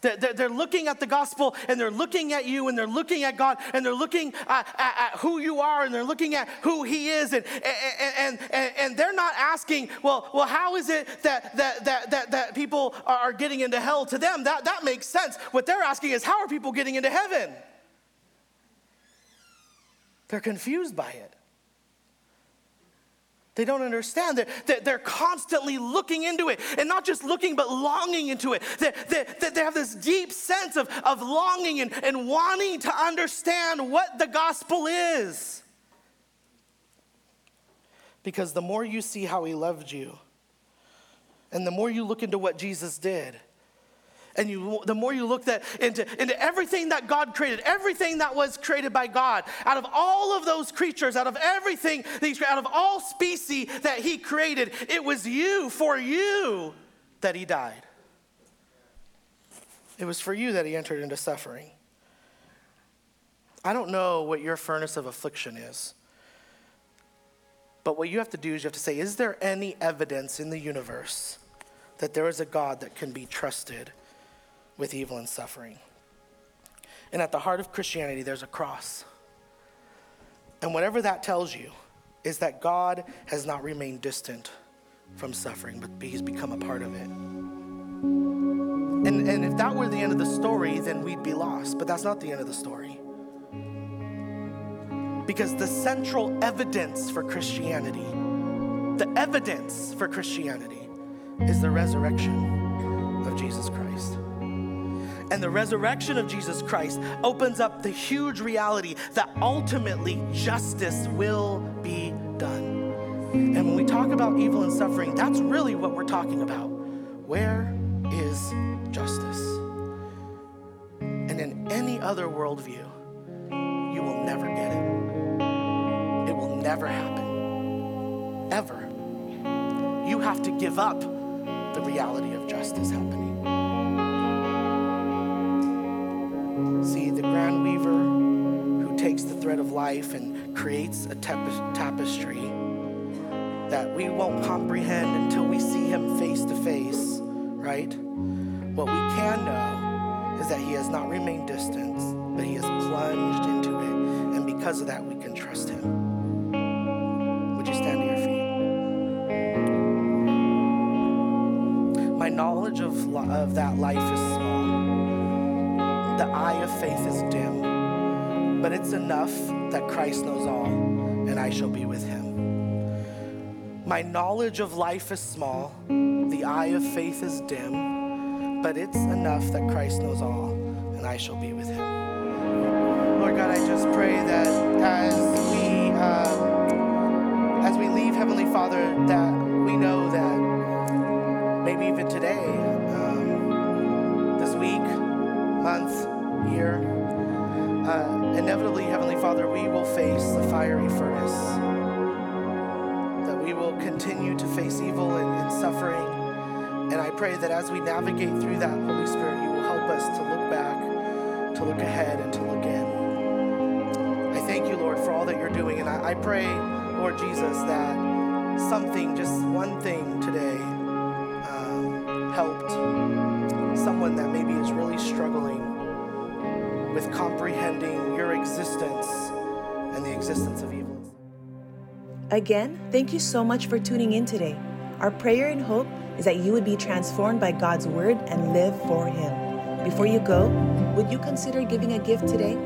They're looking at the gospel and they're looking at you and they're looking at God and they're looking at, at, at who you are and they're looking at who He is. And, and, and, and, they're not asking, well, well how is it that, that, that, that, that people are getting into hell to them? That, that makes sense. What they're asking is, how are people getting into heaven? They're confused by it. They don't understand. They're, they're constantly looking into it, and not just looking, but longing into it. They, they, they have this deep sense of, of longing and, and wanting to understand what the gospel is. Because the more you see how he loved you, and the more you look into what Jesus did, and you, the more you look into, into everything that God created, everything that was created by God, out of all of those creatures, out of everything, out of all species that He created, it was you, for you, that He died. It was for you that He entered into suffering. I don't know what your furnace of affliction is. But what you have to do is you have to say, is there any evidence in the universe that there is a God that can be trusted with evil and suffering. And at the heart of Christianity, there's a cross. And whatever that tells you is that God has not remained distant from suffering, but He's become a part of it. And, and if that were the end of the story, then we'd be lost. But that's not the end of the story. Because the central evidence for Christianity, the evidence for Christianity, is the resurrection of Jesus Christ and the resurrection of Jesus Christ opens up the huge reality that ultimately justice will be done. And when we talk about evil and suffering, that's really what we're talking about. Where is justice? And in any other worldview, you will never get it. It will never happen. Ever. You have to give up the reality of justice happening. Takes the thread of life and creates a tapestry that we won't comprehend until we see him face to face, right? What we can know is that he has not remained distant, but he has plunged into it. And because of that, we can trust him. Would you stand to your feet? My knowledge of, of that life is small the eye of faith is dim, but it's enough that Christ knows all, and I shall be with him. My knowledge of life is small, the eye of faith is dim, but it's enough that Christ knows all, and I shall be with him. Lord God, I just pray that as we uh, as we leave, Heavenly Father, that we know that maybe even today, Father, we will face the fiery furnace. That we will continue to face evil and, and suffering. And I pray that as we navigate through that, Holy Spirit, you will help us to look back, to look ahead, and to look in. I thank you, Lord, for all that you're doing. And I, I pray, Lord Jesus, that something, just one thing today, um, helped someone that maybe is really struggling with comprehending your existence existence of evil. Again, thank you so much for tuning in today. Our prayer and hope is that you would be transformed by God's word and live for Him. Before you go, would you consider giving a gift today?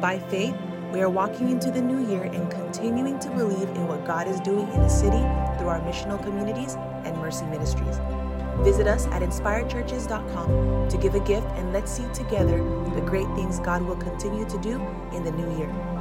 By faith, we are walking into the new year and continuing to believe in what God is doing in the city through our missional communities and mercy ministries. Visit us at inspiredchurches.com to give a gift and let's see together the great things God will continue to do in the new year.